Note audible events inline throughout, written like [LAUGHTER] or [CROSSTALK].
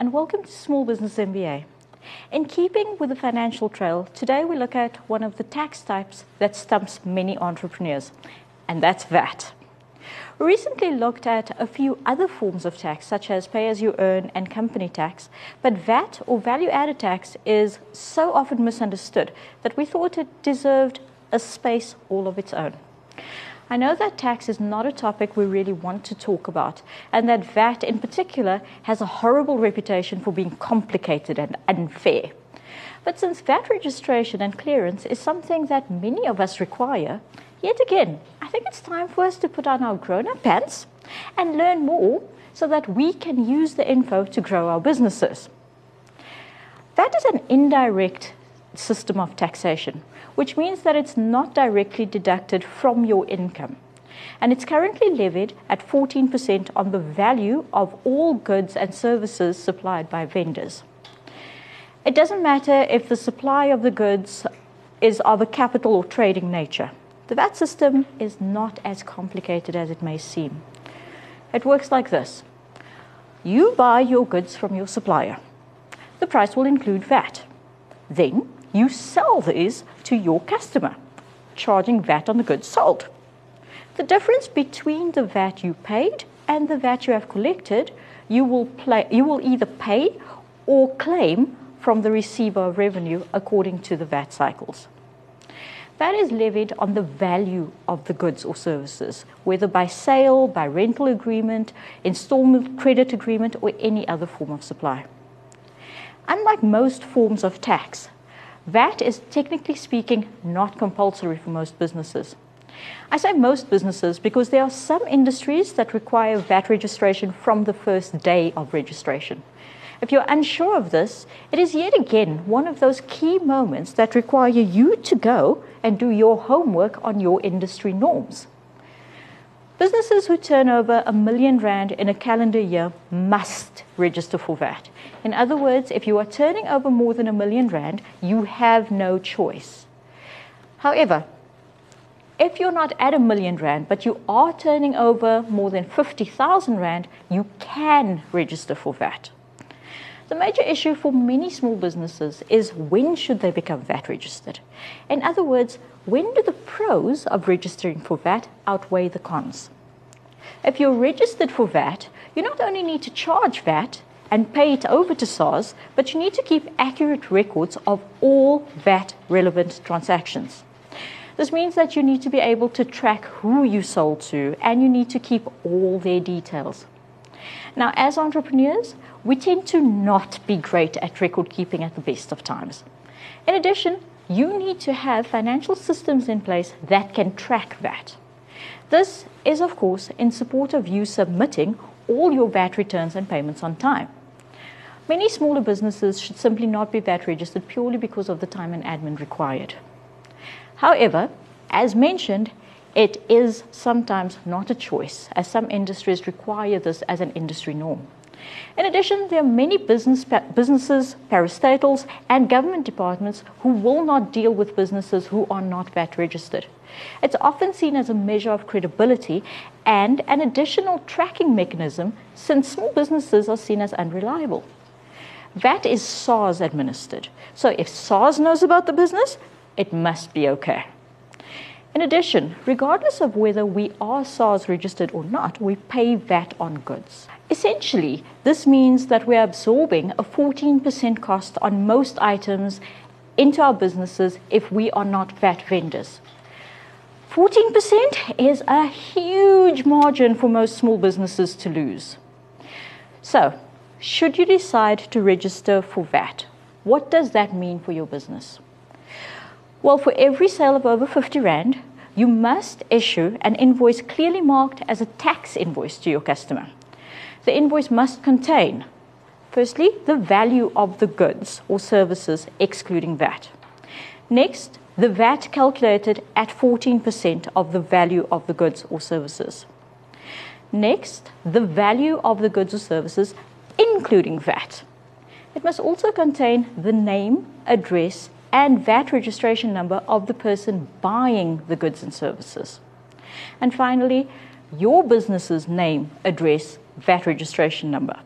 And welcome to Small Business MBA. In keeping with the financial trail, today we look at one of the tax types that stumps many entrepreneurs, and that's VAT. We recently looked at a few other forms of tax, such as pay as you earn and company tax, but VAT or value added tax is so often misunderstood that we thought it deserved a space all of its own. I know that tax is not a topic we really want to talk about, and that VAT in particular has a horrible reputation for being complicated and unfair. But since VAT registration and clearance is something that many of us require, yet again, I think it's time for us to put on our grown up pants and learn more so that we can use the info to grow our businesses. VAT is an indirect system of taxation which means that it's not directly deducted from your income. And it's currently levied at 14% on the value of all goods and services supplied by vendors. It doesn't matter if the supply of the goods is of a capital or trading nature. The VAT system is not as complicated as it may seem. It works like this you buy your goods from your supplier, the price will include VAT. Then you sell these to your customer, charging VAT on the goods sold. The difference between the VAT you paid and the VAT you have collected, you will, play, you will either pay or claim from the receiver of revenue according to the VAT cycles. VAT is levied on the value of the goods or services, whether by sale, by rental agreement, installment credit agreement, or any other form of supply. Unlike most forms of tax, VAT is technically speaking not compulsory for most businesses. I say most businesses because there are some industries that require VAT registration from the first day of registration. If you're unsure of this, it is yet again one of those key moments that require you to go and do your homework on your industry norms. Businesses who turn over a million rand in a calendar year must register for VAT. In other words, if you are turning over more than a million rand, you have no choice. However, if you're not at a million rand, but you are turning over more than 50,000 rand, you can register for VAT. The major issue for many small businesses is when should they become VAT registered? In other words, when do the pros of registering for VAT outweigh the cons? If you're registered for VAT, you not only need to charge VAT and pay it over to SARS, but you need to keep accurate records of all VAT relevant transactions. This means that you need to be able to track who you sold to and you need to keep all their details. Now, as entrepreneurs, we tend to not be great at record keeping at the best of times. In addition, you need to have financial systems in place that can track that. This is, of course, in support of you submitting all your VAT returns and payments on time. Many smaller businesses should simply not be VAT registered purely because of the time and admin required. However, as mentioned, it is sometimes not a choice, as some industries require this as an industry norm. In addition, there are many business, businesses, parastatals, and government departments who will not deal with businesses who are not VAT registered. It's often seen as a measure of credibility and an additional tracking mechanism since small businesses are seen as unreliable. VAT is SARS administered. So if SARS knows about the business, it must be okay. In addition, regardless of whether we are SARS registered or not, we pay VAT on goods. Essentially, this means that we're absorbing a 14% cost on most items into our businesses if we are not VAT vendors. 14% is a huge margin for most small businesses to lose. So, should you decide to register for VAT, what does that mean for your business? Well, for every sale of over 50 Rand, you must issue an invoice clearly marked as a tax invoice to your customer. The invoice must contain, firstly, the value of the goods or services excluding VAT. Next, the VAT calculated at 14% of the value of the goods or services. Next, the value of the goods or services including VAT. It must also contain the name, address, and VAT registration number of the person buying the goods and services. And finally, your business's name, address, VAT registration number.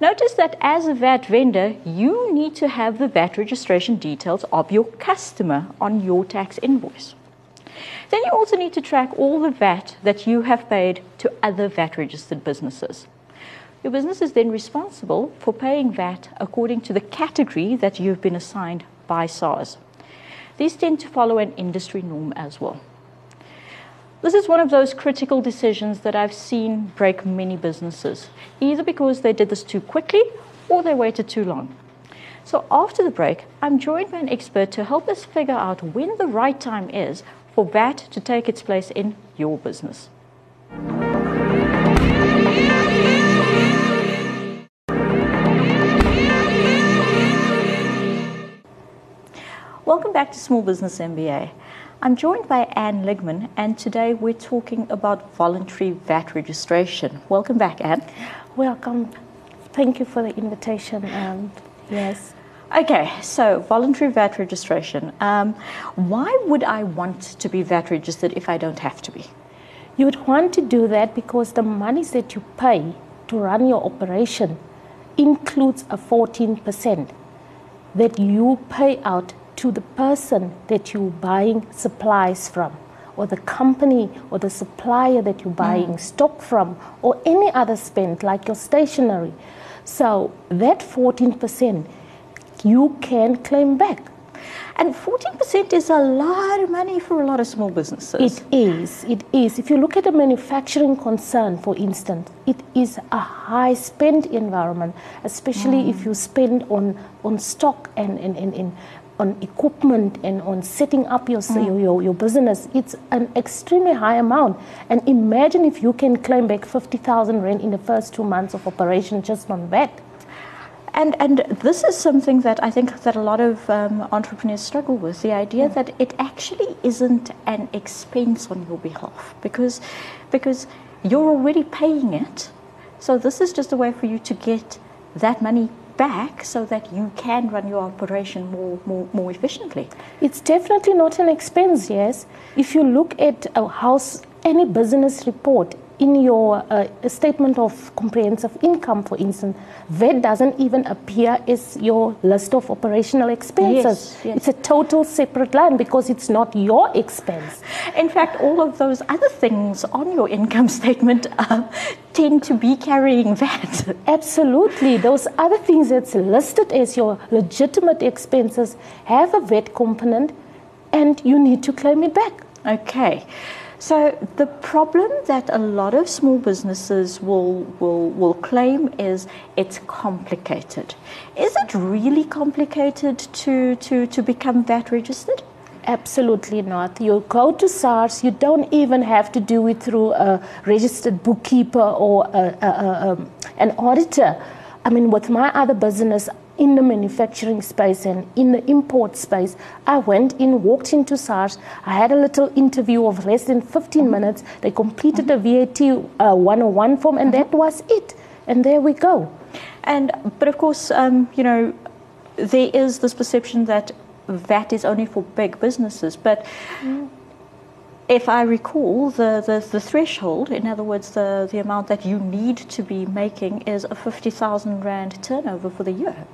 Notice that as a VAT vendor, you need to have the VAT registration details of your customer on your tax invoice. Then you also need to track all the VAT that you have paid to other VAT registered businesses. Your business is then responsible for paying VAT according to the category that you've been assigned by SARS. These tend to follow an industry norm as well. This is one of those critical decisions that I've seen break many businesses, either because they did this too quickly or they waited too long. So, after the break, I'm joined by an expert to help us figure out when the right time is for VAT to take its place in your business. Welcome back to Small Business MBA. I'm joined by Anne Ligman, and today we're talking about voluntary VAT registration. Welcome back, Anne. Welcome. Thank you for the invitation. Um, yes. Okay, so voluntary VAT registration. Um, why would I want to be VAT registered if I don't have to be? You would want to do that because the monies that you pay to run your operation includes a 14% that you pay out to the person that you're buying supplies from, or the company or the supplier that you're buying mm. stock from, or any other spend like your stationery. So that 14% you can claim back. And 14% is a lot of money for a lot of small businesses. It is. It is. If you look at a manufacturing concern, for instance, it is a high spend environment, especially mm. if you spend on, on stock and, and, and, and on equipment and on setting up your, mm. your, your, business, it's an extremely high amount. And imagine if you can claim back 50,000 Rand in the first two months of operation just on that. And, and this is something that I think that a lot of um, entrepreneurs struggle with the idea mm. that it actually isn't an expense on your behalf because, because you're already paying it. So this is just a way for you to get that money back so that you can run your operation more, more, more efficiently. It's definitely not an expense, yes. If you look at uh, a house, any business report, in your uh, statement of comprehensive income, for instance, VAT doesn't even appear as your list of operational expenses. Yes, yes. It's a total separate line because it's not your expense. In fact, all of those other things on your income [LAUGHS] statement uh, tend to be carrying VAT. Absolutely. Those other things that's listed as your legitimate expenses have a VAT component and you need to claim it back. Okay. So the problem that a lot of small businesses will, will, will claim is it's complicated. Is it really complicated to, to, to become VAT registered? Absolutely not. You go to SARS, you don't even have to do it through a registered bookkeeper or a, a, a, um, an auditor. I mean, with my other business, in the manufacturing space and in the import space. I went in, walked into SARS. I had a little interview of less than 15 mm-hmm. minutes. They completed mm-hmm. the VAT uh, 101 form, and mm-hmm. that was it. And there we go. And but of course, um, you know, there is this perception that VAT is only for big businesses, but. Mm if I recall, the, the, the, threshold, in other words, the, the amount that you need to be making is a 50,000 Rand turnover for the year.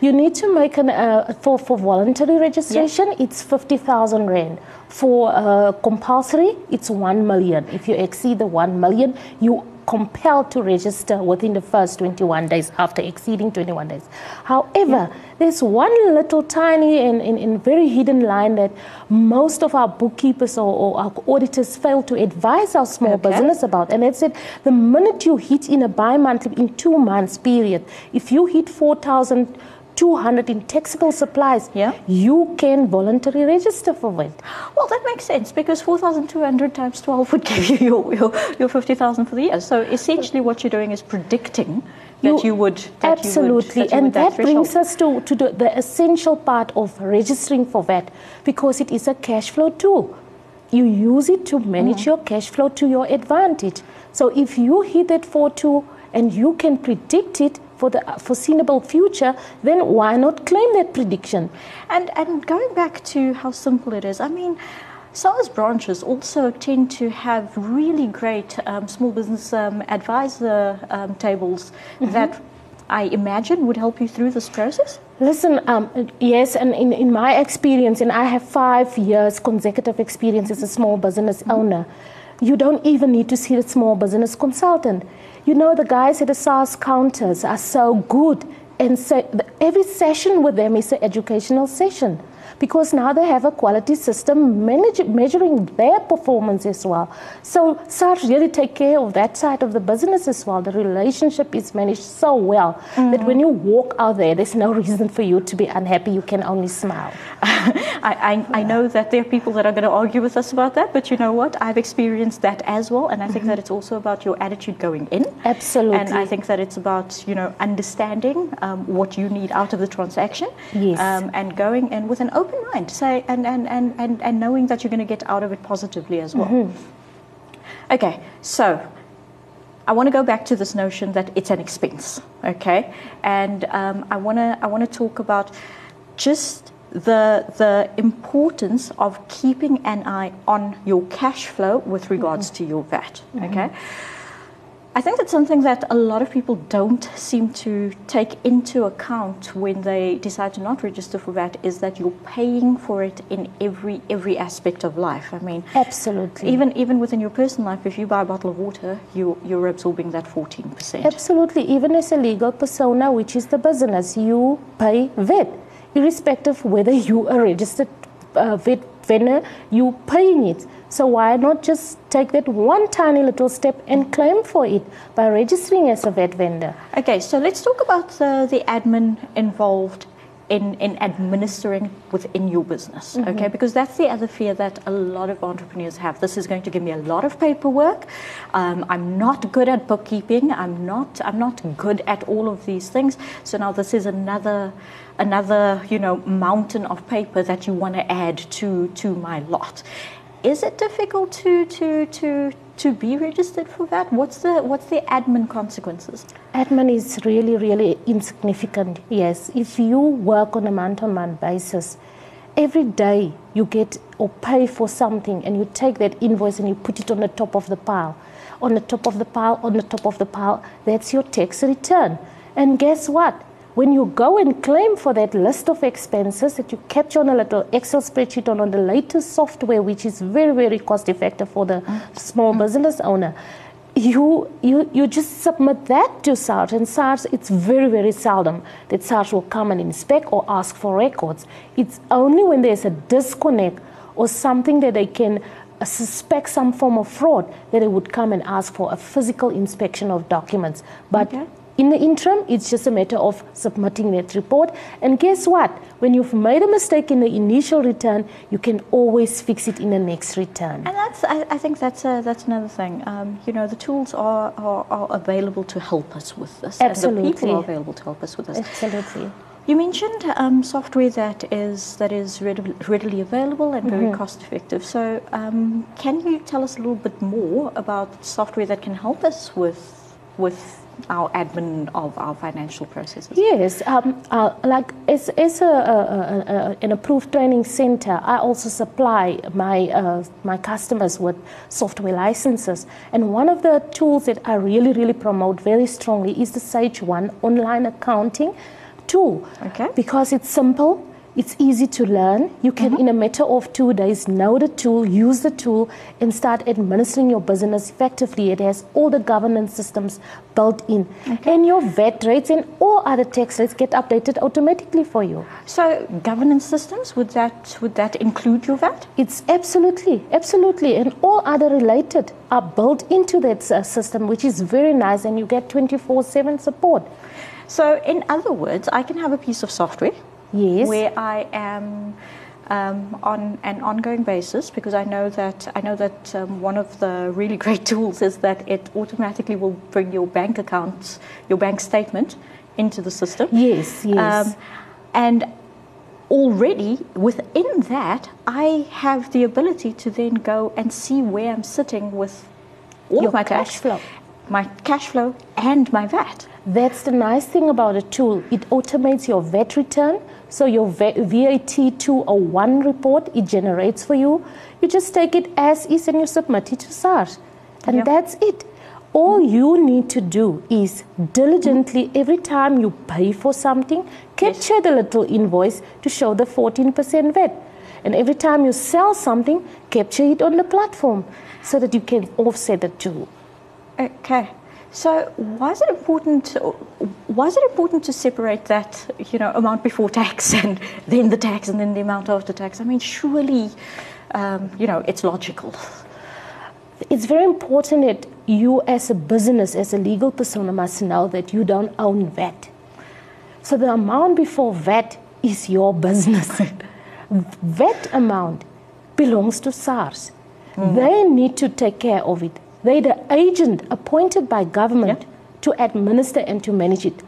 You need to make an, uh, for, for voluntary registration, yes. it's 50,000 Rand. For uh, compulsory, it's 1 million. If you exceed the 1 million, you compelled to register within the first 21 days after exceeding 21 days. However, yeah. there's one little tiny and, and, and, very hidden line that most of our bookkeepers or, or our auditors fail to advise our small okay. business about. And that's it. The minute you hit in a bi-monthly, in two months period, if you hit 4,000 200 in taxable supplies, yeah. you can voluntarily register for it. Well, that makes sense because 4,200 times 12 would [LAUGHS] give you your, your, your 50,000 for the year. So essentially what you're doing is predicting that you, you would. That absolutely. You would, that and that, that brings us to, to the, the essential part of registering for VAT because it is a cash flow tool. You use it to manage mm. your cash flow to your advantage. So if you hit that 4.2 and you can predict it, for the foreseeable future, then why not claim that prediction? And, and going back to how simple it is, I mean, SARS branches also tend to have really great um, small business um, advisor um, tables mm-hmm. that I imagine would help you through this process? Listen, um, yes, and in, in my experience, and I have five years consecutive experience as a small business owner, you don't even need to see a small business consultant. You know, the guys at the SARS counters are so good, and so every session with them is an educational session because now they have a quality system manage, measuring their performance as well. So SARS really take care of that side of the business as well. The relationship is managed so well mm-hmm. that when you walk out there, there's no [LAUGHS] reason for you to be unhappy. You can only smile. [LAUGHS] I, I, I, know that there are people that are going to argue with us about that, but you know what? I've experienced that as well, and I think mm-hmm. that it's also about your attitude going in. Absolutely. And I think that it's about you know understanding um, what you need out of the transaction. Yes. Um, and going in with an open open mind, say, and, and, and, and, and knowing that you're going to get out of it positively as well. Mm-hmm. Okay, so I want to go back to this notion that it's an expense, okay? And um, I want to I want to talk about just the the importance of keeping an eye on your cash flow with regards mm-hmm. to your VAT, okay? Mm-hmm. I think that's something that a lot of people don't seem to take into account when they decide to not register for VAT is that you're paying for it in every every aspect of life. I mean, absolutely. Even even within your personal life, if you buy a bottle of water, you you're absorbing that 14%. Absolutely. Even as a legal persona, which is the business, you pay VAT, irrespective of whether you are registered uh, VAT vendor, you paying it. So why not just take that one tiny little step and claim for it by registering as a VAT vendor? Okay, so let's talk about the, the admin involved in, in administering within your business, mm-hmm. okay? Because that's the other fear that a lot of entrepreneurs have. This is going to give me a lot of paperwork. Um, I'm not good at bookkeeping. I'm not. I'm not good at all of these things. So now this is another another you know mountain of paper that you want to add to to my lot is it difficult to to to to be registered for that? What's the what's the admin consequences? Admin is really really insignificant. Yes, if you work on a month-on-month basis, every day you get or pay for something, and you take that invoice and you put it on the top of the pile, on the top of the pile, on the top of the pile. That's your tax return. And guess what? When you go and claim for that list of expenses that you capture on a little Excel spreadsheet on, on the latest software, which is very, very cost effective for the small business owner, you, you, you just submit that to SARS, and SARS, it's very, very seldom that SARS will come and inspect or ask for records. It's only when there's a disconnect or something that they can uh, suspect some form of fraud that they would come and ask for a physical inspection of documents. But okay. In the interim, it's just a matter of submitting that report. And guess what? When you've made a mistake in the initial return, you can always fix it in the next return. And that's, I, I think that's, a, that's another thing. Um, you know, the tools are, are, are, available to help us with this. Absolutely. And the people are available to help us with this. Absolutely. You mentioned um, software that is that is readily, readily available and very mm-hmm. cost effective. So, um, can you tell us a little bit more about software that can help us with with our admin of our financial processes? Yes, um, uh, like as, as a, a, a, an approved training center, I also supply my uh, my customers with software licenses. And one of the tools that I really really promote very strongly is the Sage One online accounting tool. Okay. Because it's simple it's easy to learn. You can, mm-hmm. in a matter of two days, know the tool, use the tool, and start administering your business effectively. It has all the governance systems built in. Okay. And your VAT rates and all other tax rates get updated automatically for you. So, governance systems, would that, would that include your VAT? It's absolutely, absolutely. And all other related are built into that uh, system, which is very nice, and you get 24 7 support. So, in other words, I can have a piece of software yes. where I am um, on an ongoing basis because I know that I know that um, one of the really [LAUGHS] great tools is that it automatically will bring your bank accounts, your bank statement into the system. Yes, yes. Um, and already within that, I have the ability to then go and see where I'm sitting with all my cash flow, my cash flow, and my VAT. That's the nice thing about a tool. It automates your VAT return so your VAT 201 report, it generates for you. You just take it as is and you submit it to SARS. And yep. that's it. All you need to do is diligently, every time you pay for something, capture the little invoice to show the 14% VAT. And every time you sell something, capture it on the platform so that you can offset it too. Okay. So why is it important? Why is it important to separate that, you know, amount before tax [LAUGHS] and then the tax and then the amount after tax? I mean, surely, um, you know, it's logical. It's very important that you, as a business, as a legal persona, must know that you don't own VAT. So the amount before VAT is your business. [LAUGHS] VAT amount belongs to SARS. Mm. They need to take care of it. They're the agent appointed by government yeah. to administer and to manage it.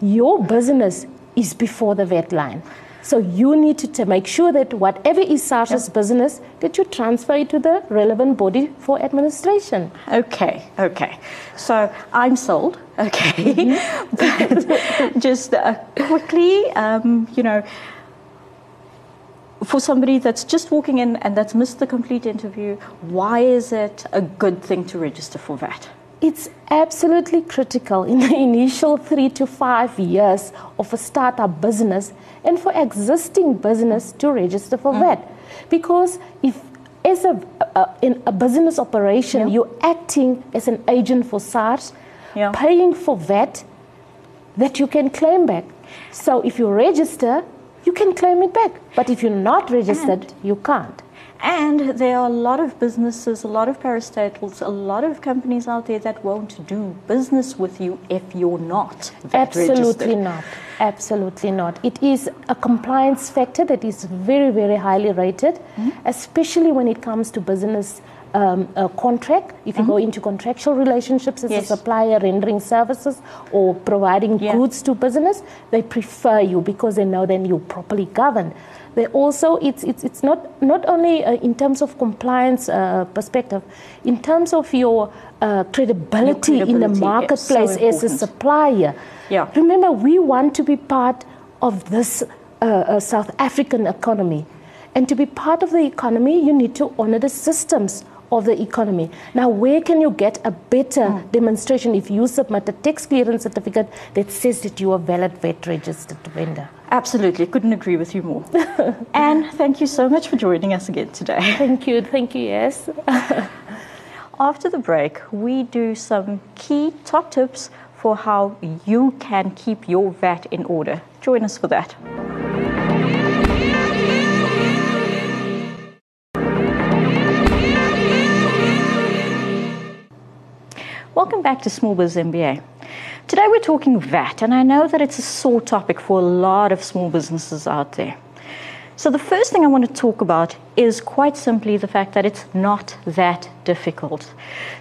Your business is before the VAT line. So you need to, to make sure that whatever is SARS's business, that you transfer it to the relevant body for administration. Okay, okay. So I'm sold. Okay, mm-hmm. [LAUGHS] but just uh, quickly, um, you know, for somebody that's just walking in and that's missed the complete interview, why is it a good thing to register for VAT? It's absolutely critical in the initial three to five years of a startup business and for existing business to register for mm. VAT. Because if as a, a, in a business operation, yeah. you're acting as an agent for SARS, yeah. paying for VAT that you can claim back. So if you register, you can claim it back. But if you're not registered, and, you can't. And there are a lot of businesses, a lot of parastatals, a lot of companies out there that won't do business with you if you're not Absolutely registered. not. Absolutely not. It is a compliance factor that is very, very highly rated, mm-hmm. especially when it comes to business um, a contract, if you mm-hmm. go into contractual relationships as yes. a supplier rendering services or providing yeah. goods to business, they prefer you because they know then you're properly governed. They also, it's, it's, it's not, not only uh, in terms of compliance uh, perspective, in terms of your, uh, credibility, your credibility, in the marketplace so as a supplier. Yeah. Remember, we want to be part of this uh, uh, South African economy. And to be part of the economy, you need to honor the systems of the economy. Now, where can you get a better mm. demonstration if you submit a tax clearance certificate that says that you are valid VAT registered vendor? Absolutely, couldn't agree with you more. [LAUGHS] Anne, thank you so much for joining us again today. Thank you, thank you, yes. [LAUGHS] After the break, we do some key top tips for how you can keep your VAT in order. Join us for that. Back to Small Biz MBA. Today we're talking VAT, and I know that it's a sore topic for a lot of small businesses out there. So, the first thing I want to talk about is quite simply the fact that it's not that difficult.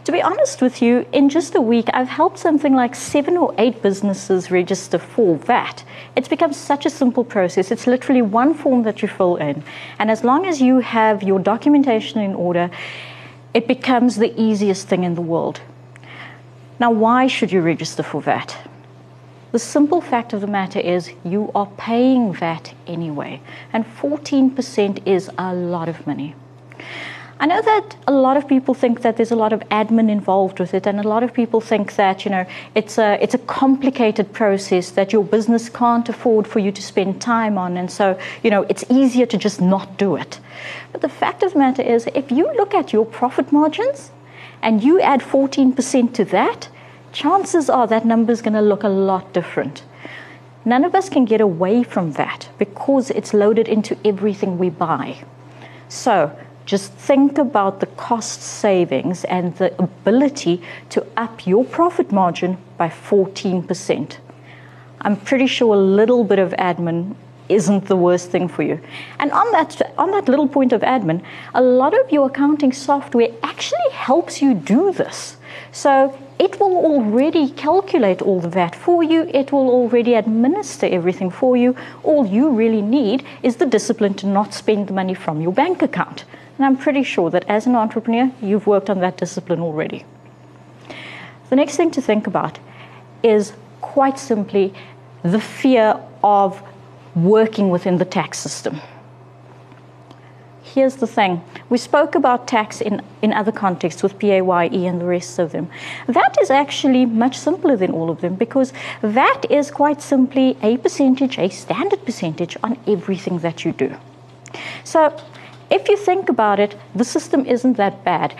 To be honest with you, in just a week, I've helped something like seven or eight businesses register for VAT. It's become such a simple process. It's literally one form that you fill in. And as long as you have your documentation in order, it becomes the easiest thing in the world. Now, why should you register for VAT? The simple fact of the matter is you are paying VAT anyway, and 14% is a lot of money. I know that a lot of people think that there's a lot of admin involved with it, and a lot of people think that you know it's a it's a complicated process that your business can't afford for you to spend time on, and so you know it's easier to just not do it. But the fact of the matter is, if you look at your profit margins and you add 14% to that, chances are that number is going to look a lot different. None of us can get away from that because it's loaded into everything we buy. So just think about the cost savings and the ability to up your profit margin by 14%. I'm pretty sure a little bit of admin isn't the worst thing for you. And on that, on that little point of admin, a lot of your accounting software actually helps you do this. So it will already calculate all the VAT for you, it will already administer everything for you. All you really need is the discipline to not spend the money from your bank account. And I'm pretty sure that as an entrepreneur, you've worked on that discipline already. The next thing to think about is quite simply the fear of working within the tax system. here's the thing. We spoke about tax in, in other contexts with PAYE and the rest of them. That is actually much simpler than all of them because that is quite simply a percentage, a standard percentage on everything that you do. So if you think about it, the system isn't that bad.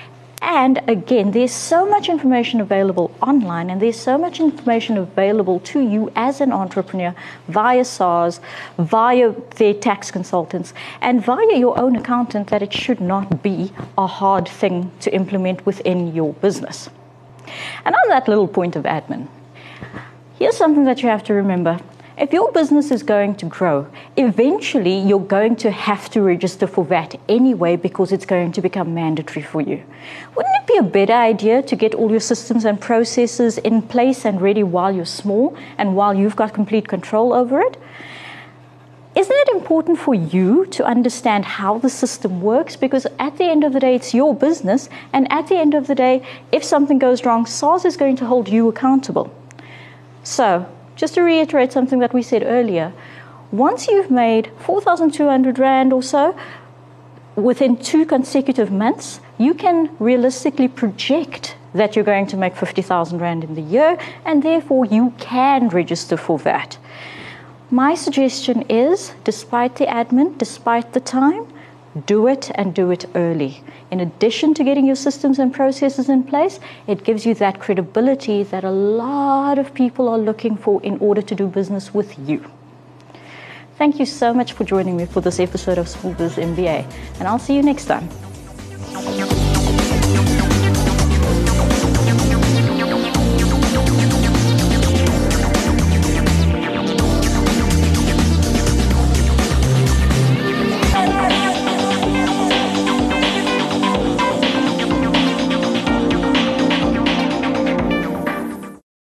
And again, there's so much information available online, and there's so much information available to you as an entrepreneur via SARS, via their tax consultants, and via your own accountant that it should not be a hard thing to implement within your business. And on that little point of admin, here's something that you have to remember if your business is going to grow, eventually you're going to have to register for VAT anyway because it's going to become mandatory for you. Wouldn't it be a better idea to get all your systems and processes in place and ready while you're small and while you've got complete control over it? Isn't it important for you to understand how the system works? Because at the end of the day, it's your business, and at the end of the day, if something goes wrong, SARS is going to hold you accountable. So, just to reiterate something that we said earlier, once you've made 4,200 Rand or so within two consecutive months, you can realistically project that you're going to make 50,000 Rand in the year, and therefore you can register for that. My suggestion is, despite the admin, despite the time, do it and do it early. In addition to getting your systems and processes in place, it gives you that credibility that a lot of people are looking for in order to do business with you. Thank you so much for joining me for this episode of Small Biz MBA, and I'll see you next time.